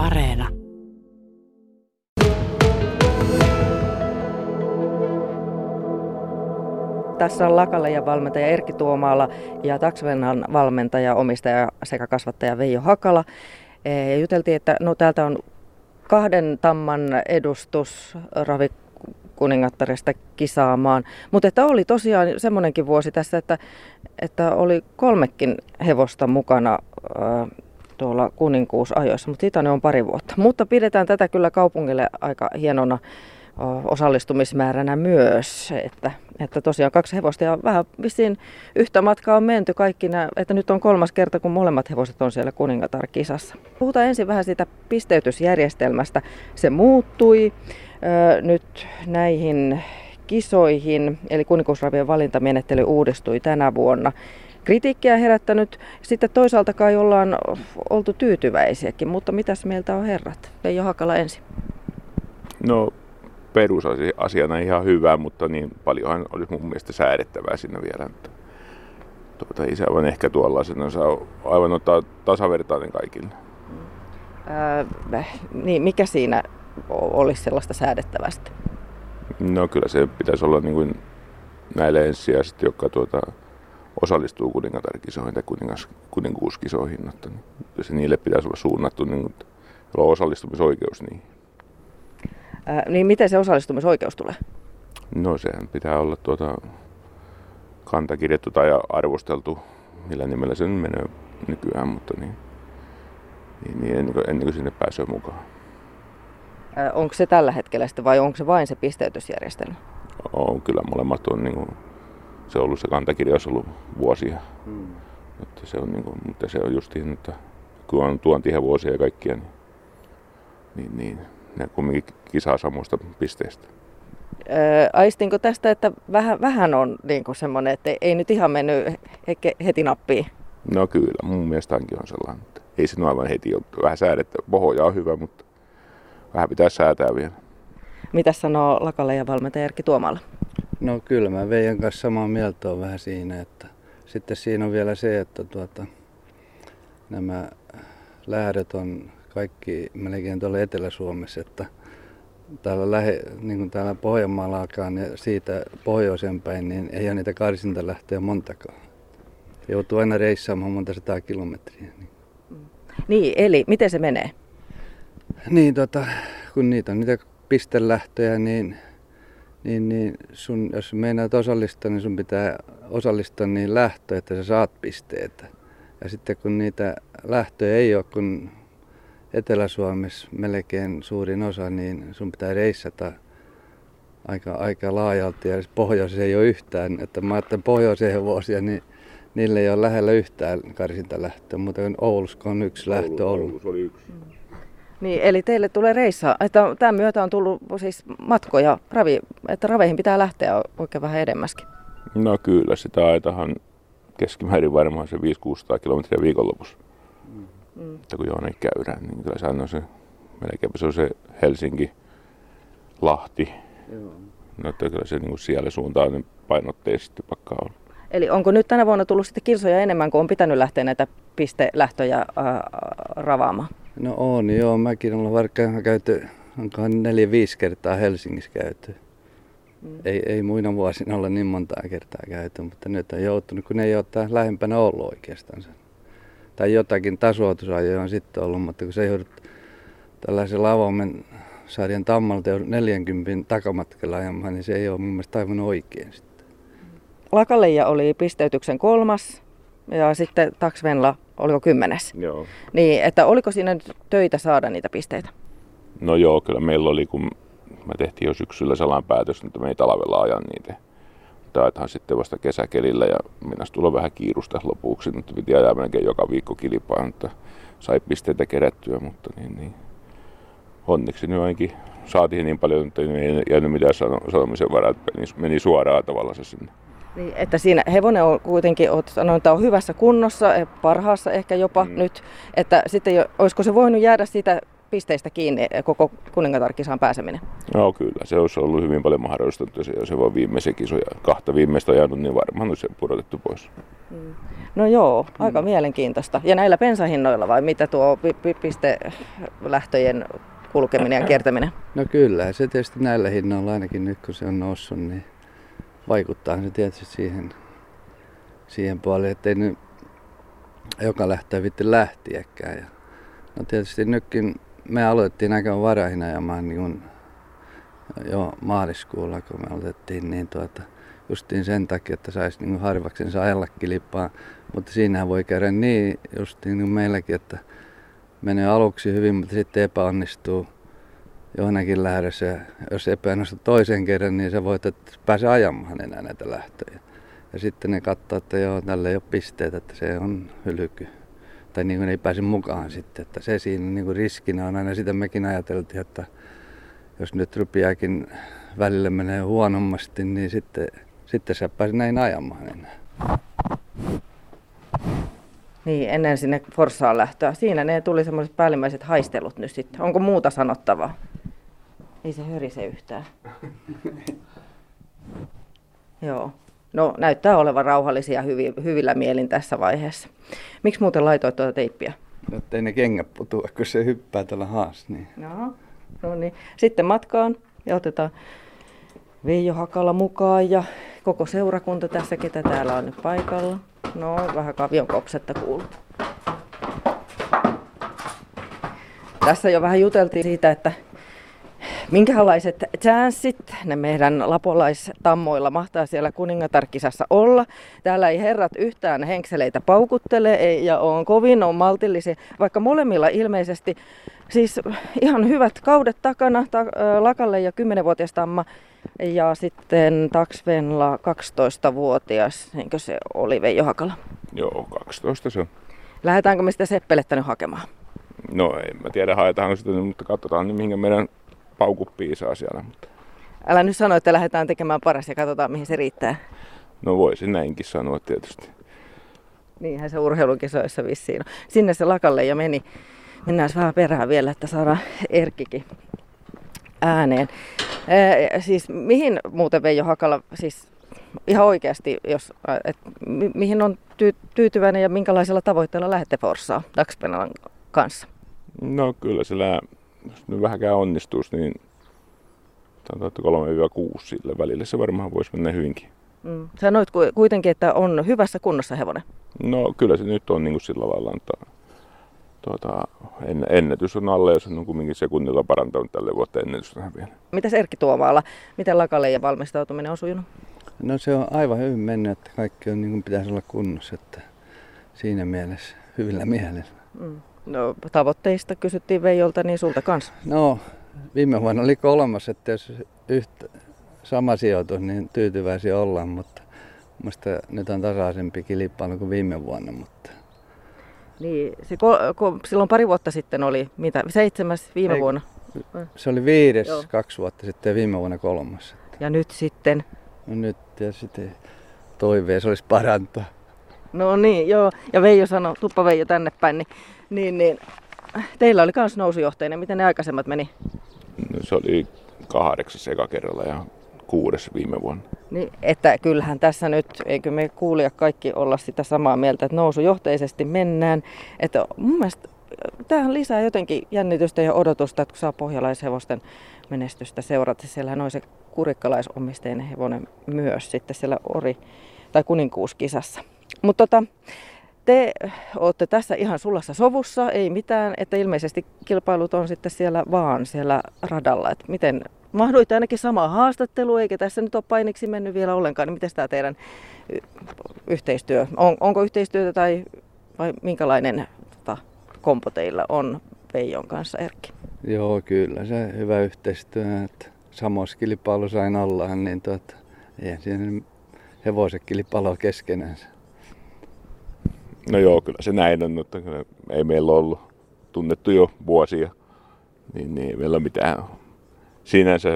Areena. Tässä on ja valmentaja Erkki Tuomaala ja Taksvennan valmentaja, omistaja sekä kasvattaja Veijo Hakala. Ja juteltiin, että no täältä on kahden tamman edustus Ravi kuningattaresta kisaamaan. Mutta että oli tosiaan semmoinenkin vuosi tässä, että, että oli kolmekin hevosta mukana tuolla kuninkuusajoissa, mutta siitä ne on pari vuotta. Mutta pidetään tätä kyllä kaupungille aika hienona osallistumismääränä myös, että, että tosiaan kaksi hevosta ja vähän vissiin yhtä matkaa on menty kaikki nämä, että nyt on kolmas kerta, kun molemmat hevoset on siellä kuningatar-kisassa. Puhutaan ensin vähän siitä pisteytysjärjestelmästä. Se muuttui ö, nyt näihin kisoihin, eli kuninkuusravien valintamenettely uudistui tänä vuonna. Kritiikkiä herättänyt, sitten toisaalta kai ollaan oltu tyytyväisiäkin, mutta mitäs mieltä on herrat? Veijo Hakala ensin. No perusasiana ihan hyvä, mutta niin paljonhan olisi mun mielestä säädettävää siinä vielä. Tuota, isä on ehkä tuollaisena saa aivan ottaa tasavertainen kaikille. Öö, niin mikä siinä olisi sellaista säädettävästä? No kyllä se pitäisi olla niin kuin näille ensisijaisesti, jotka tuota, osallistuu kuningatarkisoihin tai kuningas, kuninkuuskisoihin. Että, niin se niille pitäisi olla suunnattu niin kuin, osallistumisoikeus niihin. Ää, niin miten se osallistumisoikeus tulee? No sehän pitää olla tuota kantakirjattu tai arvosteltu, millä nimellä se menee nykyään, mutta niin, niin, niin ennen, kuin, ennen kuin sinne pääsee mukaan. Ää, onko se tällä hetkellä sitten vai onko se vain se pisteytysjärjestelmä? On, kyllä molemmat on, niin kuin, se on ollut se kantakirja, on ollut vuosia. Hmm. Että se on, niin kuin, mutta se on justiin, että kun on tuontihevuosia ja kaikkia, niin, niin, niin ne kumminkin kisaa samoista pisteistä. aistinko tästä, että vähän, vähän on niin semmoinen, että ei nyt ihan mennyt heti nappiin? No kyllä, mun mielestä on sellainen. Että ei se aivan heti ole vähän säädettä. Pohja on hyvä, mutta vähän pitää säätää vielä. Mitä sanoo Lakalle ja valmentaja Erkki Tuomala? No kyllä, mä Veijan kanssa samaa mieltä on vähän siinä, että sitten siinä on vielä se, että tuota, nämä lähdöt on kaikki melkein tuolla Etelä-Suomessa, että täällä, lähe, niin kuin täällä Pohjanmaalla alkaa ja siitä pohjoiseen päin, niin ei ole niitä karsintalähtöjä montakaan. Joutuu aina reissaamaan monta sataa kilometriä. Niin. niin, eli miten se menee? Niin, tota, kun niitä on niitä pistelähtöjä, niin, niin, niin sun, jos meinaat osallistua, niin sun pitää osallistua niin lähtöön, että sä saat pisteitä. Ja sitten kun niitä lähtöjä ei ole, kun Etelä-Suomessa melkein suurin osa, niin sun pitää reissata aika, aika laajalti ja pohjoisessa ei ole yhtään. Että mä ajattelen pohjoiseen hevosia, niin niille ei ole lähellä yhtään karsintalähtöä, mutta Oulussa on yksi lähtö ollut. Oulus oli yksi. Niin, eli teille tulee reissa, että tämän myötä on tullut siis matkoja, ravi, että raveihin pitää lähteä oikein vähän edemmäskin. No kyllä, sitä aitahan keskimäärin varmaan se 500-600 kilometriä viikonlopussa. Mm. Että kun Jooneen käydään, niin kyllä sehän on se, melkein se on se Helsinki, Lahti. Joo. No, että kyllä se niin kuin siellä suuntaan niin painotteisesti pakkaa olla. Eli onko nyt tänä vuonna tullut sitten kilsoja enemmän, kuin on pitänyt lähteä näitä pistelähtöjä ää, ravaamaan? No on, joo. Mäkin olen vaikka käyty, onkohan neljä-viisi kertaa Helsingissä käyty. Mm. Ei, ei muina vuosina olla niin montaa kertaa käyty, mutta nyt on joutunut, kun ne ei ole lähempänä ollut oikeastaan tai jotakin tasoitusajoja on sitten ollut, mutta kun se joudut tällaisen lavomen sarjan tammalta 40 takamatkalla ajamaan, niin se ei ole mun mielestä aivan oikein sitten. Lakaleija oli pisteytyksen kolmas ja sitten Taksvenla oliko kymmenes? Joo. Niin, että oliko siinä nyt töitä saada niitä pisteitä? No joo, kyllä meillä oli, kun me tehtiin jo syksyllä sellainen päätös, että me ei talvella ajan niitä taitahan sitten vasta kesäkelillä ja minä tulla vähän kiirusta lopuksi, mutta piti ajaa melkein joka viikko kilpaa, että sai pisteitä kerättyä, mutta niin, niin. onneksi nyt ainakin saatiin niin paljon, että ei jäänyt mitään sanomisen varaa, että meni, meni suoraan tavallaan se sinne. Niin, että siinä hevonen on kuitenkin, olet sanonut, että on hyvässä kunnossa, parhaassa ehkä jopa mm. nyt, että sitten jo, olisiko se voinut jäädä siitä pisteistä kiinni koko kuningatarkisaan pääseminen? No kyllä, se olisi ollut hyvin paljon mahdollista, että se, se voi viimeisen kisoja, kahta viimeistä ajanut, niin varmaan olisi pudotettu pois. Mm. No joo, aika mm. mielenkiintoista. Ja näillä pensahinnoilla vai mitä tuo pistelähtöjen kulkeminen ja kiertäminen? No kyllä, se tietysti näillä hinnoilla ainakin nyt kun se on noussut, niin vaikuttaa se tietysti siihen, siihen puoleen, ettei nyt joka lähtee vitti lähtiäkään. Ja, no tietysti nytkin me aloitettiin aika varhain ajamaan niin kuin jo maaliskuulla, kun me aloitettiin, niin tuota, justiin sen takia, että saisi niin harvaksensa ajalla kilpaa. Mutta siinä voi käydä niin justiin niin meilläkin, että menee aluksi hyvin, mutta sitten epäonnistuu johonkin lähdössä. Ja jos epäonnistuu toisen kerran, niin se voit, että pääse ajamaan enää näitä lähtöjä. Ja sitten ne katsoo, että joo, tällä ei ole pisteet, että se on hylky. Tai niin kuin ei pääse mukaan sitten. Että se siinä niin kuin riskinä on aina sitä mekin ajateltiin, että jos nyt rupiaakin välillä menee huonommasti, niin sitten, sitten sä pääset näin ajamaan enää. Niin, ennen sinne Forssaan lähtöä. Siinä ne tuli semmoiset päällimmäiset haistelut nyt sitten. Onko muuta sanottavaa? Ei se hörise yhtään. Joo. No näyttää olevan rauhallisia hyvi, hyvillä mielin tässä vaiheessa. Miksi muuten laitoit tuota teippiä? Jotta ei ne kengät putua, kun se hyppää tällä haas. Niin. No, no niin. Sitten matkaan ja otetaan Veijo Hakala mukaan ja koko seurakunta tässä, ketä täällä on nyt paikalla. No, vähän kavion kopsetta kuuluu. Tässä jo vähän juteltiin siitä, että minkälaiset chanssit ne meidän lapolaistammoilla mahtaa siellä kuningatarkisassa olla. Täällä ei herrat yhtään henkseleitä paukuttele ja on kovin on maltillisia, vaikka molemmilla ilmeisesti siis ihan hyvät kaudet takana, ta, Lakalle ja 10-vuotias tamma ja sitten Taksvenla 12-vuotias, niinkö se oli Veijo Hakala? Joo, 12 se on. Lähdetäänkö me sitä Seppelettä nyt hakemaan? No en mä tiedä haetaanko sitä, mutta katsotaan niin mihin meidän paukut piisaa siellä. Mutta... Älä nyt sano, että lähdetään tekemään paras ja katsotaan mihin se riittää. No voisin näinkin sanoa tietysti. Niinhän se urheilukisoissa vissiin Sinne se lakalle ja meni. Mennään vähän perään vielä, että saadaan Erkkikin ääneen. Ee, siis mihin muuten Veijo Hakala, siis ihan oikeasti, jos, et, mi, mihin on ty, tyytyväinen ja minkälaisella tavoitteella lähdette Forsaan Daxpenalan kanssa? No kyllä sillä jos nyt vähänkään onnistuisi, niin 3-6 sille välille se varmaan voisi mennä hyvinkin. Mm. Sanoit kuitenkin, että on hyvässä kunnossa hevonen. No kyllä se nyt on niin kuin sillä lailla, että tuota, ennätys on alle, jos on kumminkin sekunnilla parantanut tälle vuotta ennätystä vielä. Mitäs Erkki Tuomaala, miten lakalle ja valmistautuminen on sujunut? No se on aivan hyvin mennyt, että kaikki on niin kuin pitäisi olla kunnossa, että siinä mielessä hyvillä mielellä. Mm. No tavoitteista kysyttiin Veijolta, niin sulta kanssa. No viime vuonna oli kolmas, että jos yhtä sama sijoitus, niin tyytyväisiä ollaan, mutta Mielestäni nyt on tasaisempi kilpailu kuin viime vuonna, mutta... Niin, se ko, ko, silloin pari vuotta sitten oli, mitä, seitsemäs viime Ei, vuonna? Se oli viides Joo. kaksi vuotta sitten ja viime vuonna kolmas. Ja nyt sitten? No nyt sitten toiveessa olisi parantaa. No niin, joo. Ja Veijo sanoi, tuppa Veijo tänne päin, niin, niin, niin teillä oli myös nousujohteinen. Miten ne aikaisemmat meni? No, se oli kahdeksas eka kerralla ja kuudes viime vuonna. Niin, että kyllähän tässä nyt, eikö me kuulia kaikki olla sitä samaa mieltä, että nousujohteisesti mennään. Että mun mielestä tämähän lisää jotenkin jännitystä ja odotusta, että kun saa pohjalaishevosten menestystä seurata. Siellähän on se kurikkalaisomisteinen hevonen myös sitten siellä ori- tai kuninkuuskisassa. Mutta tota, te olette tässä ihan sullassa sovussa, ei mitään, että ilmeisesti kilpailut on sitten siellä vaan siellä radalla. Että miten mahdoitte ainakin samaa haastattelua, eikä tässä nyt ole painiksi mennyt vielä ollenkaan, niin miten tämä teidän yhteistyö, on, onko yhteistyötä tai vai minkälainen tota, kompo teillä on Veijon kanssa, Erkki? Joo, kyllä se hyvä yhteistyö, että samoissa kilpailussa aina ollaan, niin tuota, ei siinä hevoset kilpailua keskenänsä. No joo, kyllä se näin on, mutta ei meillä ollut tunnettu jo vuosia, niin, niin ei meillä ole mitään sinänsä.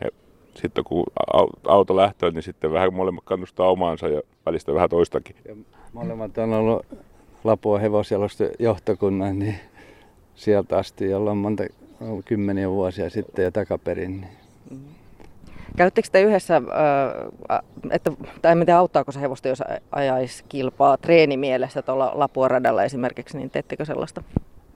He, sitten kun auto lähtee, niin sitten vähän molemmat kannustaa omaansa ja välistä vähän toistakin. Ja molemmat on ollut Lapua hevosjalosta johtokunnan, niin sieltä asti, jolla on monta kymmeniä vuosia sitten ja takaperin. Niin. Käyttekö te yhdessä, että, tai en tiedä auttaako se hevosta, jos ajaisi kilpaa treenimielessä tuolla Lapuaradalla esimerkiksi, niin teettekö sellaista?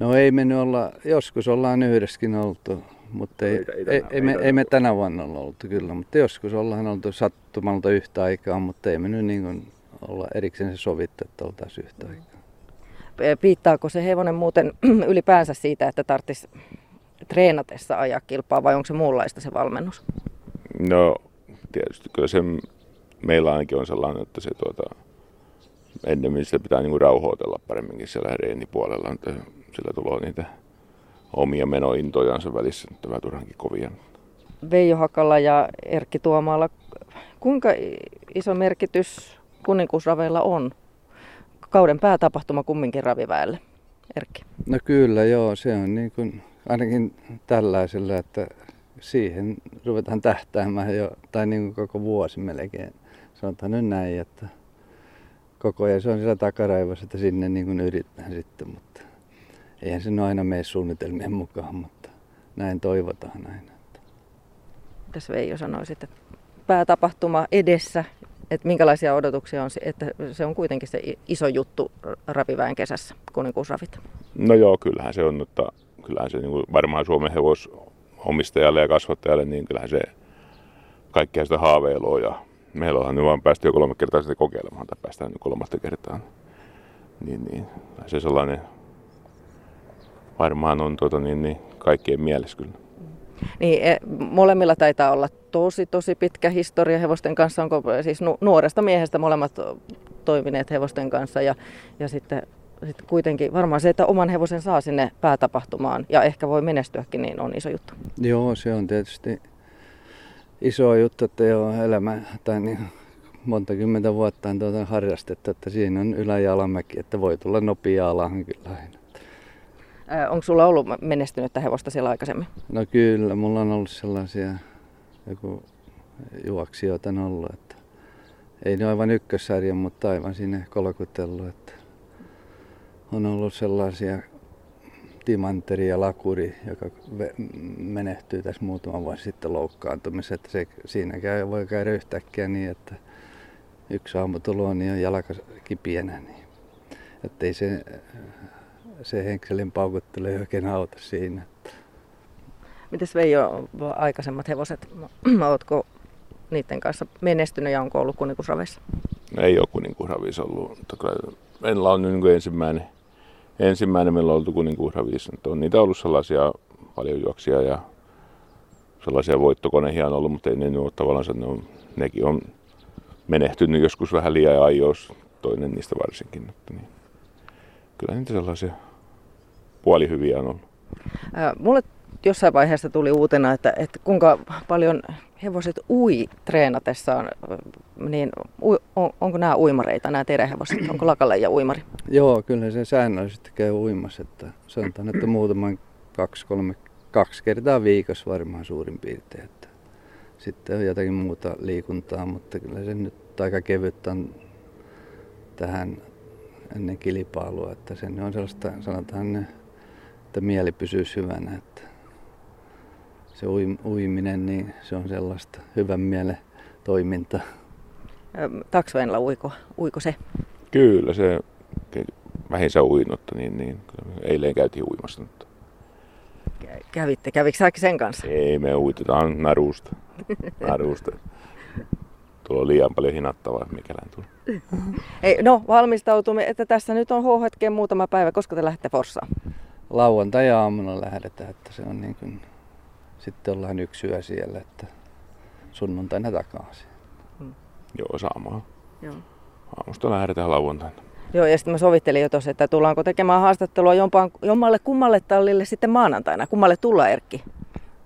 No ei me nyt olla, joskus ollaan yhdessäkin oltu, mutta ei, ei, ei, ei, me, ei me tänä vuonna olla oltu kyllä, mutta joskus ollaan oltu sattumalta yhtä aikaa, mutta ei me nyt niin kuin olla erikseen se sovittu, että oltaisiin yhtä aikaa. Piittaako se hevonen muuten ylipäänsä siitä, että tarvitsisi treenatessa ajaa kilpaa vai onko se muunlaista se valmennus? No tietysti kyllä se meillä ainakin on sellainen, että se tuota, ennemmin sitä pitää niinku rauhoitella paremminkin siellä reenipuolella, että sillä tulee niitä omia menointojansa välissä, että vähän turhankin kovia. Veijo Hakala ja Erkki Tuomaala, kuinka iso merkitys kuninkuusraveilla on? Kauden päätapahtuma kumminkin raviväelle, Erkki. No kyllä joo, se on niin kuin, ainakin tällaisella, että siihen ruvetaan tähtäämään jo, tai niin kuin koko vuosi melkein. Sanotaan nyt näin, että koko ajan se on siellä takaraivossa, että sinne niin kuin yritetään sitten, mutta eihän se aina mene suunnitelmien mukaan, mutta näin toivotaan aina. Mitäs Veijo sanoisit, että päätapahtuma edessä, että minkälaisia odotuksia on, että se on kuitenkin se iso juttu raviväen kesässä, kuninkuusravit? No joo, kyllähän se on, mutta kyllähän se niin kuin varmaan Suomen hevos omistajalle ja kasvattajalle, niin kyllähän se kaikkea sitä haaveilua ja meillä onhan nyt vaan päästy jo kolme kertaa sitä kokeilemaan tai päästään nyt kolmatta kertaa. Niin, niin se sellainen varmaan on tuota, niin, niin, kaikkien mielessä kyllä. Niin, e, molemmilla taitaa olla tosi, tosi pitkä historia hevosten kanssa. Onko siis nuoresta miehestä molemmat toimineet hevosten kanssa ja, ja sitten, sitten kuitenkin varmaan se, että oman hevosen saa sinne päätapahtumaan ja ehkä voi menestyäkin, niin on iso juttu. Joo, se on tietysti iso juttu, että jo elämä tai niin monta kymmentä vuotta on tuota harrastettu, että siinä on ylä- ja alamäki, että voi tulla nopea alahan kyllä aina. Onko sulla ollut menestynyttä hevosta siellä aikaisemmin? No kyllä, mulla on ollut sellaisia joku juoksijoita ollut, että ei ne aivan ykkössarja, mutta aivan sinne kolkutellut, että on ollut sellaisia Timanteri ja Lakuri, joka menehtyy tässä muutama vuosi sitten loukkaantumiseen. Että se, siinä käy, voi käydä yhtäkkiä niin, että yksi aamu tulee niin on jalka kipienä. Niin. Että ei se, se henkselin paukuttelu oikein auta siinä. Mites Veijo, aikaisemmat hevoset, ootko niiden kanssa menestynyt ja onko ollut kuninkusraveissa? No ei ole kuninkusraveissa ollut, meillä on nyt niin ensimmäinen ensimmäinen, millä on oltu kuninkuusravissa. On niitä ollut sellaisia paljon juoksia ja sellaisia voittokonehia on ollut, mutta ei ne ole tavallaan, ne on, nekin on menehtynyt joskus vähän liian ajoissa, toinen niistä varsinkin. Mutta niin. Kyllä niitä sellaisia puolihyviä on ollut. Mulle jossain vaiheessa tuli uutena, että, että kuinka paljon hevoset ui treenatessaan, niin on, onko nämä uimareita, nämä teidän hevoset? Onko lakalle ja uimari? Joo, kyllä se säännöllisesti käy uimassa. Että sanotaan, että muutaman kaksi, kolme, kaksi kertaa viikossa varmaan suurin piirtein. Että sitten on jotakin muuta liikuntaa, mutta kyllä se nyt aika kevyt on tähän ennen kilpailua. Että se on sellaista, sanotaan, että mieli pysyy hyvänä. Että se uiminen, niin se on sellaista hyvän mielen toimintaa. Taksvenla uiko, uiko se? Kyllä, se vähinsä uinut, niin, niin eilen käytiin uimassa. Kävitte, kävikö säkin sen kanssa? Ei, me uitetaan narusta. narusta. Tuolla on liian paljon hinattavaa, mikälään tulee. Ei, no, valmistautumme, että tässä nyt on HHG muutama päivä. Koska te lähdette Forssaan? Lauantai-aamuna lähdetään, että se on niin kuin sitten ollaan yksi yö siellä, että sunnuntaina takaisin. Hmm. Joo, samaa. Joo. Aamusta lähdetään lauantaina. Joo, ja sitten mä sovittelin jo tuossa, että tullaanko tekemään haastattelua jompaan, jommalle kummalle tallille sitten maanantaina. Kummalle tulla, Erkki?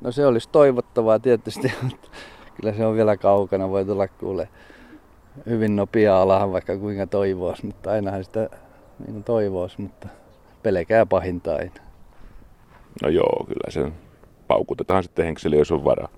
No se olisi toivottavaa tietysti, mutta kyllä se on vielä kaukana. Voi tulla kuule hyvin nopea alahan vaikka kuinka toivoisi, mutta ainahan sitä niin toivoisi, mutta pelkää pahinta aina. No joo, kyllä se paukutetaan sitten henkseli, jos on varaa.